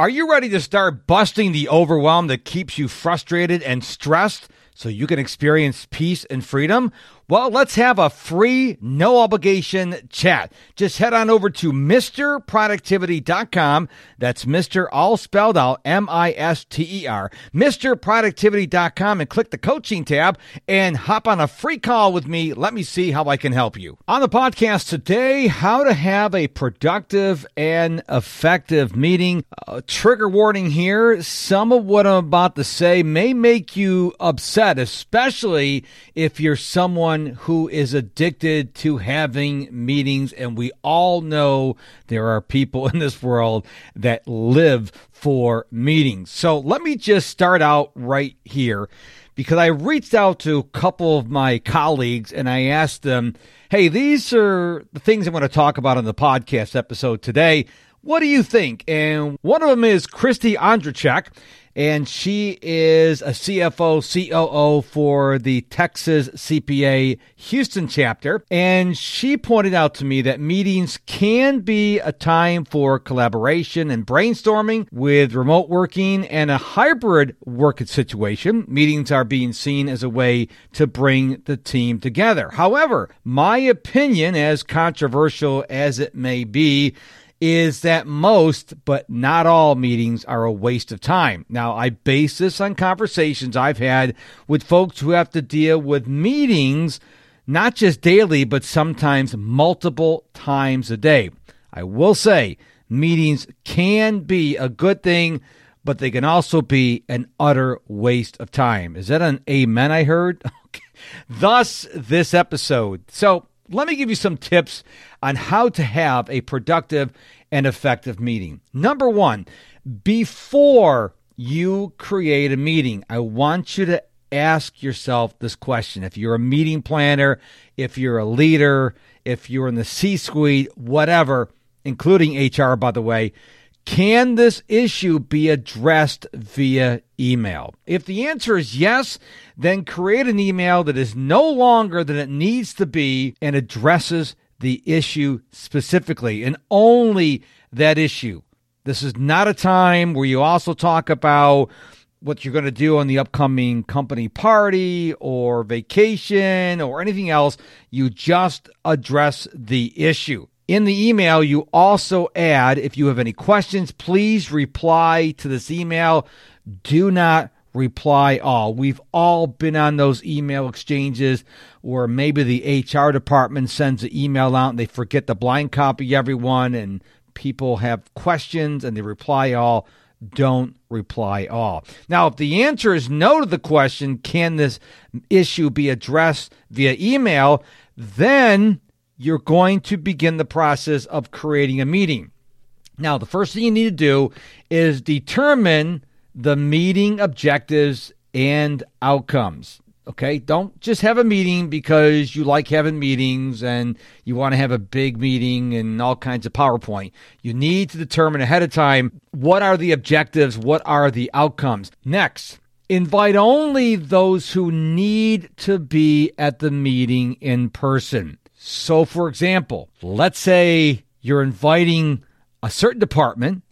Are you ready to start busting the overwhelm that keeps you frustrated and stressed so you can experience peace and freedom? Well, let's have a free, no obligation chat. Just head on over to MrProductivity.com. That's Mr. all spelled out, M I S T E R, MrProductivity.com, and click the coaching tab and hop on a free call with me. Let me see how I can help you. On the podcast today, how to have a productive and effective meeting. Uh, trigger warning here some of what I'm about to say may make you upset, especially if you're someone who is addicted to having meetings. And we all know there are people in this world that live for meetings. So let me just start out right here because I reached out to a couple of my colleagues and I asked them, hey, these are the things I'm going to talk about on the podcast episode today. What do you think? And one of them is Christy Ondrachek and she is a CFO, COO for the Texas CPA Houston chapter. And she pointed out to me that meetings can be a time for collaboration and brainstorming with remote working and a hybrid work situation. Meetings are being seen as a way to bring the team together. However, my opinion, as controversial as it may be, is that most, but not all meetings are a waste of time. Now, I base this on conversations I've had with folks who have to deal with meetings, not just daily, but sometimes multiple times a day. I will say meetings can be a good thing, but they can also be an utter waste of time. Is that an amen I heard? Thus, this episode. So, let me give you some tips on how to have a productive and effective meeting. Number one, before you create a meeting, I want you to ask yourself this question. If you're a meeting planner, if you're a leader, if you're in the C suite, whatever, including HR, by the way, can this issue be addressed via email? If the answer is yes, then create an email that is no longer than it needs to be and addresses the issue specifically and only that issue. This is not a time where you also talk about what you're going to do on the upcoming company party or vacation or anything else. You just address the issue. In the email, you also add if you have any questions, please reply to this email. Do not reply all. We've all been on those email exchanges where maybe the HR department sends an email out and they forget to blind copy everyone and people have questions and they reply all. Don't reply all. Now, if the answer is no to the question, can this issue be addressed via email? Then you're going to begin the process of creating a meeting. Now, the first thing you need to do is determine the meeting objectives and outcomes. Okay, don't just have a meeting because you like having meetings and you want to have a big meeting and all kinds of PowerPoint. You need to determine ahead of time what are the objectives, what are the outcomes. Next, invite only those who need to be at the meeting in person. So, for example, let's say you're inviting a certain department,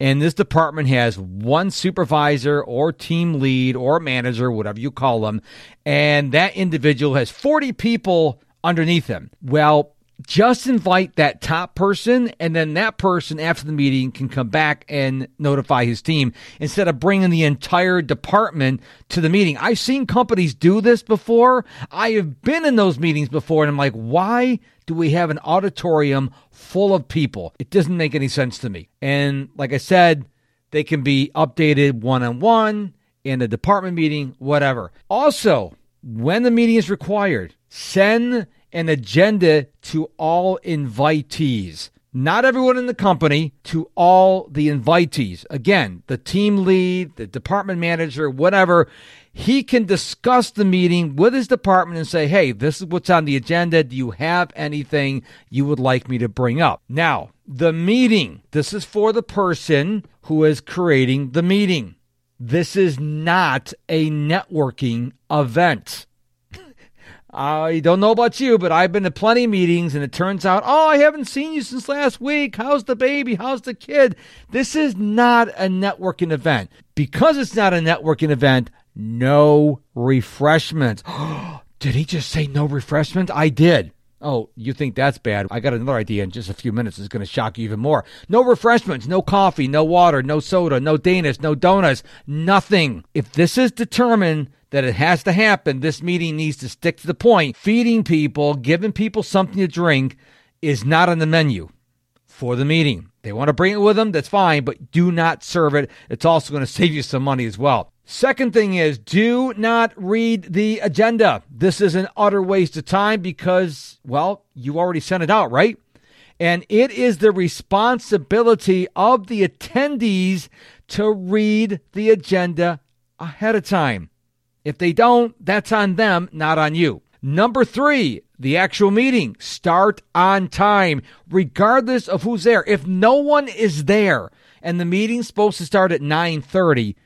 and this department has one supervisor or team lead or manager, whatever you call them, and that individual has 40 people underneath him. Well, just invite that top person and then that person after the meeting can come back and notify his team instead of bringing the entire department to the meeting. I've seen companies do this before. I have been in those meetings before and i'm like why do we have an auditorium full of people? It doesn't make any sense to me. And like i said they can be updated one-on-one in a department meeting whatever. Also when the meeting is required send an agenda to all invitees. Not everyone in the company, to all the invitees. Again, the team lead, the department manager, whatever, he can discuss the meeting with his department and say, hey, this is what's on the agenda. Do you have anything you would like me to bring up? Now, the meeting, this is for the person who is creating the meeting. This is not a networking event. I don't know about you, but I've been to plenty of meetings, and it turns out, oh, I haven't seen you since last week. How's the baby? How's the kid? This is not a networking event. Because it's not a networking event, no refreshments. did he just say no refreshments? I did. Oh, you think that's bad? I got another idea in just a few minutes. It's going to shock you even more. No refreshments, no coffee, no water, no soda, no Danish, no donuts, nothing. If this is determined that it has to happen, this meeting needs to stick to the point. Feeding people, giving people something to drink is not on the menu for the meeting. They want to bring it with them, that's fine, but do not serve it. It's also going to save you some money as well. Second thing is do not read the agenda. This is an utter waste of time because, well, you already sent it out, right? And it is the responsibility of the attendees to read the agenda ahead of time. If they don't, that's on them, not on you. Number three, the actual meeting. Start on time, regardless of who's there. If no one is there and the meeting's supposed to start at 930,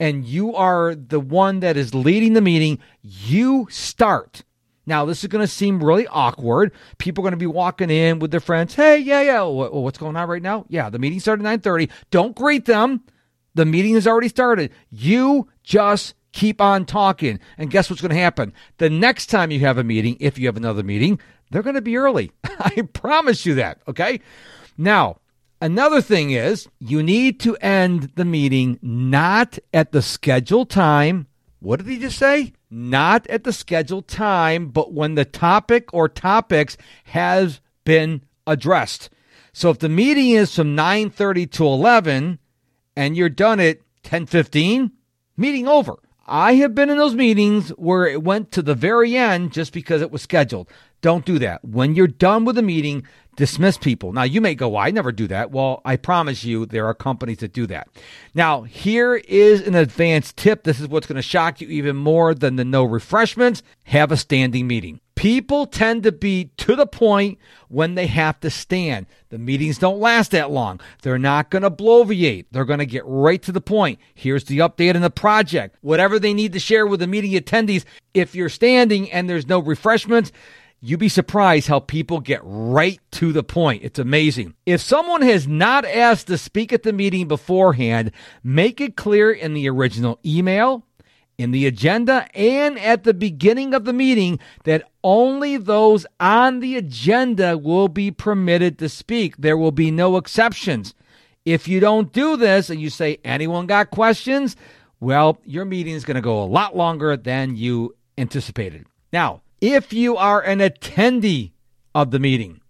and you are the one that is leading the meeting, you start. Now, this is going to seem really awkward. People are going to be walking in with their friends. Hey, yeah, yeah. What's going on right now? Yeah, the meeting started at 9:30. Don't greet them. The meeting has already started. You just keep on talking. And guess what's going to happen? The next time you have a meeting, if you have another meeting, they're going to be early. I promise you that, okay? Now, Another thing is you need to end the meeting not at the scheduled time. What did he just say? Not at the scheduled time, but when the topic or topics has been addressed. So if the meeting is from 9:30 to 11 and you're done at 10:15, meeting over. I have been in those meetings where it went to the very end just because it was scheduled. Don't do that. When you're done with the meeting, dismiss people. Now, you may go, well, I never do that. Well, I promise you, there are companies that do that. Now, here is an advanced tip. This is what's going to shock you even more than the no refreshments. Have a standing meeting. People tend to be to the point when they have to stand. The meetings don't last that long. They're not going to bloviate. They're going to get right to the point. Here's the update on the project. Whatever they need to share with the meeting attendees. If you're standing and there's no refreshments, You'd be surprised how people get right to the point. It's amazing. If someone has not asked to speak at the meeting beforehand, make it clear in the original email, in the agenda, and at the beginning of the meeting that only those on the agenda will be permitted to speak. There will be no exceptions. If you don't do this and you say, anyone got questions? Well, your meeting is going to go a lot longer than you anticipated. Now, if you are an attendee of the meeting.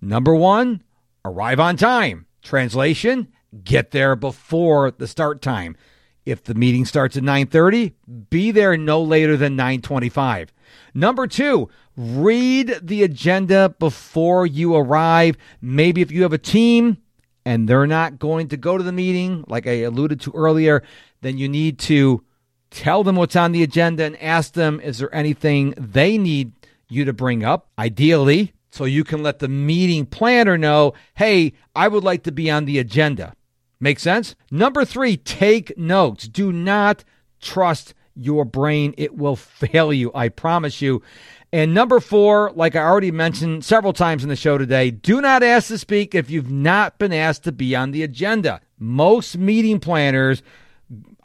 Number one, arrive on time. Translation, get there before the start time. If the meeting starts at 9:30, be there no later than 9:25. Number 2, read the agenda before you arrive. Maybe if you have a team and they're not going to go to the meeting like I alluded to earlier, then you need to tell them what's on the agenda and ask them is there anything they need you to bring up ideally so you can let the meeting planner know hey i would like to be on the agenda make sense number three take notes do not trust your brain it will fail you i promise you and number four like i already mentioned several times in the show today do not ask to speak if you've not been asked to be on the agenda most meeting planners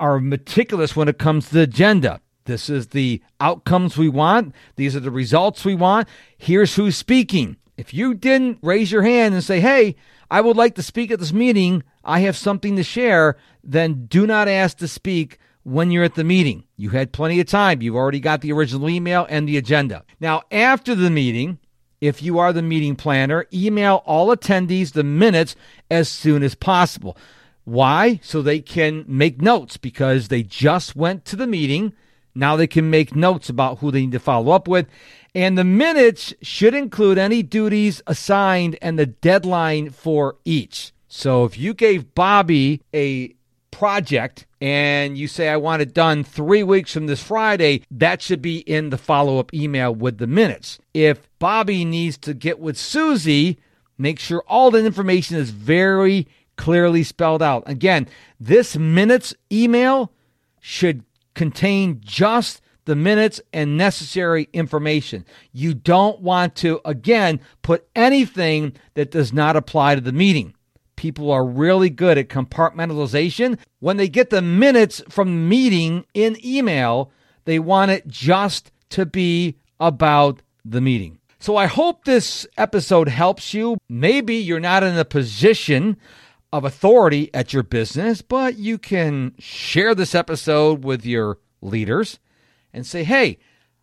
are meticulous when it comes to the agenda. This is the outcomes we want. These are the results we want. Here's who's speaking. If you didn't raise your hand and say, hey, I would like to speak at this meeting, I have something to share, then do not ask to speak when you're at the meeting. You had plenty of time. You've already got the original email and the agenda. Now, after the meeting, if you are the meeting planner, email all attendees the minutes as soon as possible. Why? So they can make notes because they just went to the meeting. Now they can make notes about who they need to follow up with. And the minutes should include any duties assigned and the deadline for each. So if you gave Bobby a project and you say, I want it done three weeks from this Friday, that should be in the follow up email with the minutes. If Bobby needs to get with Susie, make sure all the information is very clearly spelled out. Again, this minutes email should contain just the minutes and necessary information. You don't want to, again, put anything that does not apply to the meeting. People are really good at compartmentalization. When they get the minutes from the meeting in email, they want it just to be about the meeting. So I hope this episode helps you. Maybe you're not in a position of authority at your business, but you can share this episode with your leaders and say, hey,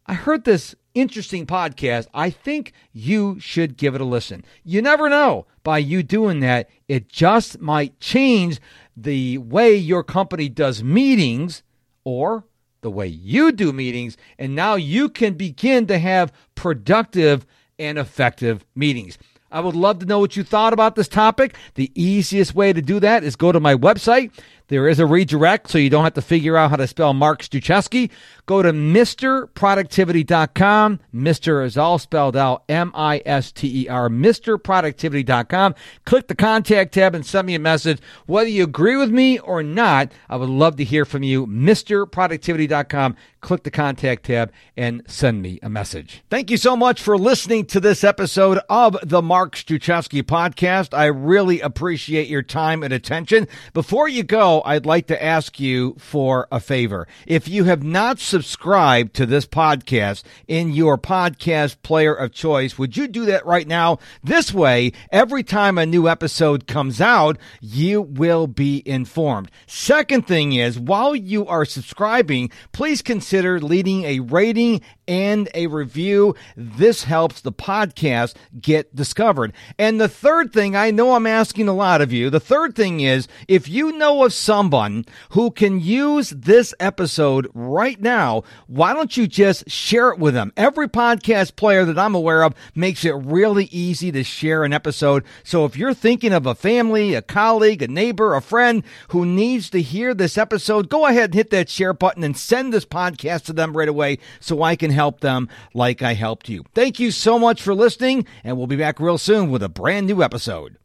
I heard this interesting podcast. I think you should give it a listen. You never know. By you doing that, it just might change the way your company does meetings or the way you do meetings. And now you can begin to have productive and effective meetings. I would love to know what you thought about this topic. The easiest way to do that is go to my website. There is a redirect, so you don't have to figure out how to spell Mark Struczewski. Go to MrProductivity.com. Mr. is all spelled out M I S T E R, MrProductivity.com. Click the contact tab and send me a message. Whether you agree with me or not, I would love to hear from you. MrProductivity.com. Click the contact tab and send me a message. Thank you so much for listening to this episode of the Mark Struczewski podcast. I really appreciate your time and attention. Before you go, I'd like to ask you for a favor. If you have not subscribed to this podcast in your podcast player of choice, would you do that right now? This way, every time a new episode comes out, you will be informed. Second thing is, while you are subscribing, please consider leading a rating and a review. This helps the podcast get discovered. And the third thing, I know I'm asking a lot of you. The third thing is if you know of someone who can use this episode right now, why don't you just share it with them? Every podcast player that I'm aware of makes it really easy to share an episode. So if you're thinking of a family, a colleague, a neighbor, a friend who needs to hear this episode, go ahead and hit that share button and send this podcast to them right away so I can help them like I helped you. Thank you so much for listening, and we'll be back real soon with a brand new episode.